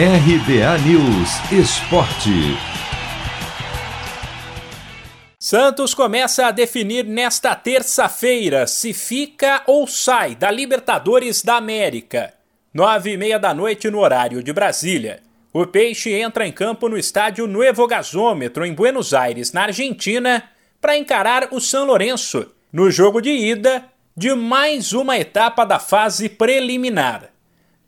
RBA News Esporte. Santos começa a definir nesta terça-feira se fica ou sai da Libertadores da América. Nove e meia da noite no horário de Brasília. O Peixe entra em campo no estádio Nuevo Gasômetro, em Buenos Aires, na Argentina, para encarar o São Lourenço, no jogo de ida de mais uma etapa da fase preliminar.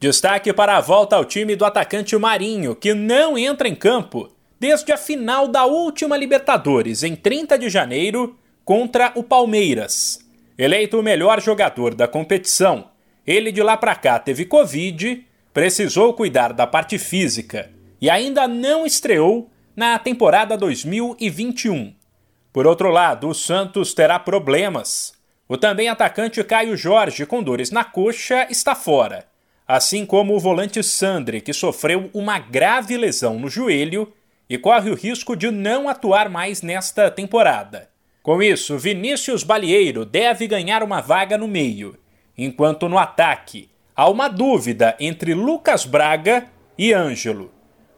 Destaque para a volta ao time do atacante Marinho, que não entra em campo desde a final da última Libertadores, em 30 de janeiro, contra o Palmeiras. Eleito o melhor jogador da competição, ele de lá para cá teve Covid, precisou cuidar da parte física e ainda não estreou na temporada 2021. Por outro lado, o Santos terá problemas. O também atacante Caio Jorge, com dores na coxa, está fora, assim como o volante Sandri, que sofreu uma grave lesão no joelho e corre o risco de não atuar mais nesta temporada. Com isso, Vinícius Balieiro deve ganhar uma vaga no meio, enquanto no ataque há uma dúvida entre Lucas Braga e Ângelo.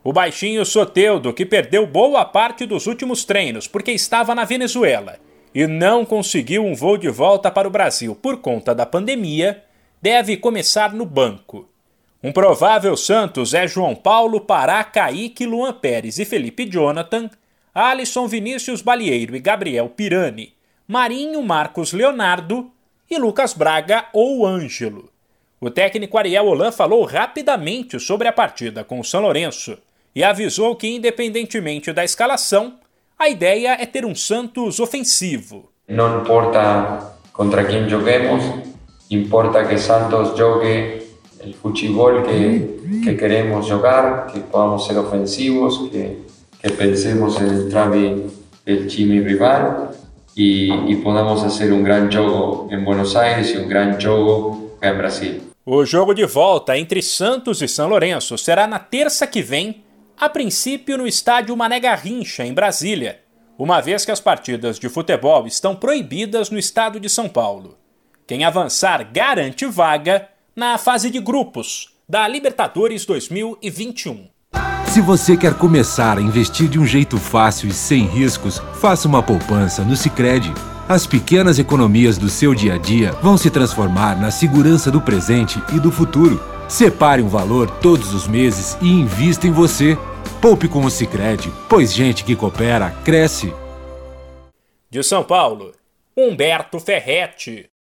O baixinho Soteudo, que perdeu boa parte dos últimos treinos porque estava na Venezuela e não conseguiu um voo de volta para o Brasil por conta da pandemia, deve começar no banco. Um provável Santos é João Paulo, Pará, Kaique, Luan Pérez e Felipe Jonathan, Alisson Vinícius Balieiro e Gabriel Pirani, Marinho Marcos Leonardo e Lucas Braga ou Ângelo. O técnico Ariel Holan falou rapidamente sobre a partida com o São Lourenço e avisou que, independentemente da escalação, a ideia é ter um Santos ofensivo. Não importa contra quem joguemos, importa que Santos jogue o futebol que, que queremos jogar, que podamos ser ofensivos, que, que pensemos em trave do time rival e, e podamos fazer um grande jogo em Buenos Aires e um grande jogo em Brasil. O jogo de volta entre Santos e São Lourenço será na terça que vem a princípio no estádio Mané Garrincha, em Brasília, uma vez que as partidas de futebol estão proibidas no estado de São Paulo. Quem avançar garante vaga na fase de grupos da Libertadores 2021. Se você quer começar a investir de um jeito fácil e sem riscos, faça uma poupança no Sicredi. As pequenas economias do seu dia a dia vão se transformar na segurança do presente e do futuro. Separe um valor todos os meses e invista em você. Poupe com o Sicredi, pois gente que coopera cresce. De São Paulo, Humberto Ferretti.